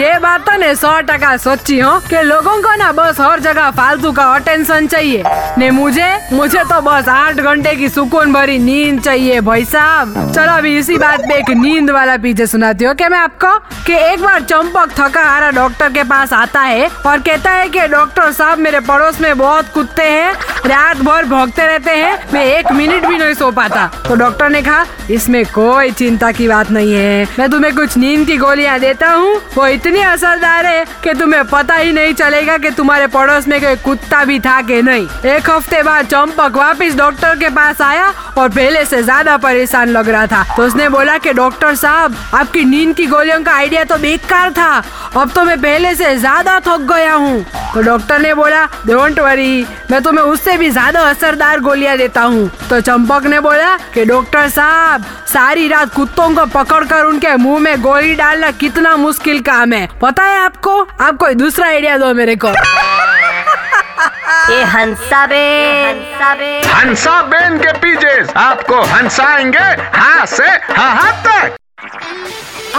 ये बात तो ने सौ टका सोची हो कि लोगों को ना बस हर जगह फालतू का अटेंशन चाहिए। ने मुझे मुझे तो बस आठ घंटे की सुकून भरी नींद चाहिए, भाई साहब। चलो, अभी इसी बात पे एक नींद वाला पीछे सुनाती हूँ क्या मैं आपको? कि एक बार चंपक थका हारा डॉक्टर के पास आता है और कहता है कि डॉक्टर साहब, मेरे पड़ोस में बहुत कुत्ते हैं, रात भर भोगते रहते हैं, मैं एक मिनट भी नहीं सो पाता। तो डॉक्टर ने कहा, इसमें कोई चिंता की बात नहीं है। मैं तुम्हें कुछ नींद की गोलियाँ देता हूँ, वो इतनी असरदार है कि तुम्हें पता ही नहीं चलेगा कि तुम्हारे पड़ोस में कोई कुत्ता भी था कि नहीं। एक हफ़्ते बाद चंपक वापस डॉक्टर के पास आया और पहले से ज़्यादा परेशान लग रहा था। तो उसने बोला कि डॉक्टर साहब, आपकी नींद की गोलियों का आइडिया तो बेकार था। अब तो मैं पहले से ज़्यादा थक गया हूँ। तो डॉक्टर ने बोला डोंट वरी मैं तुम्हें उससे भी ज़्यादा असरदार गोलियाँ देता हूँ। तो चंपक ने बोला कि डॉक्टर साहब सारी रात कुत्तों को पकड़कर उनके मुँह में गोली डालना कितना मुश्किल काम है। पता है आपको? आप कोई दूसरा आइडिया दो मेरे को. ये हंसा बे। हंसा बेन के पीछे। आपको हंसाएँगे हाँ से हाँ हाँ तक।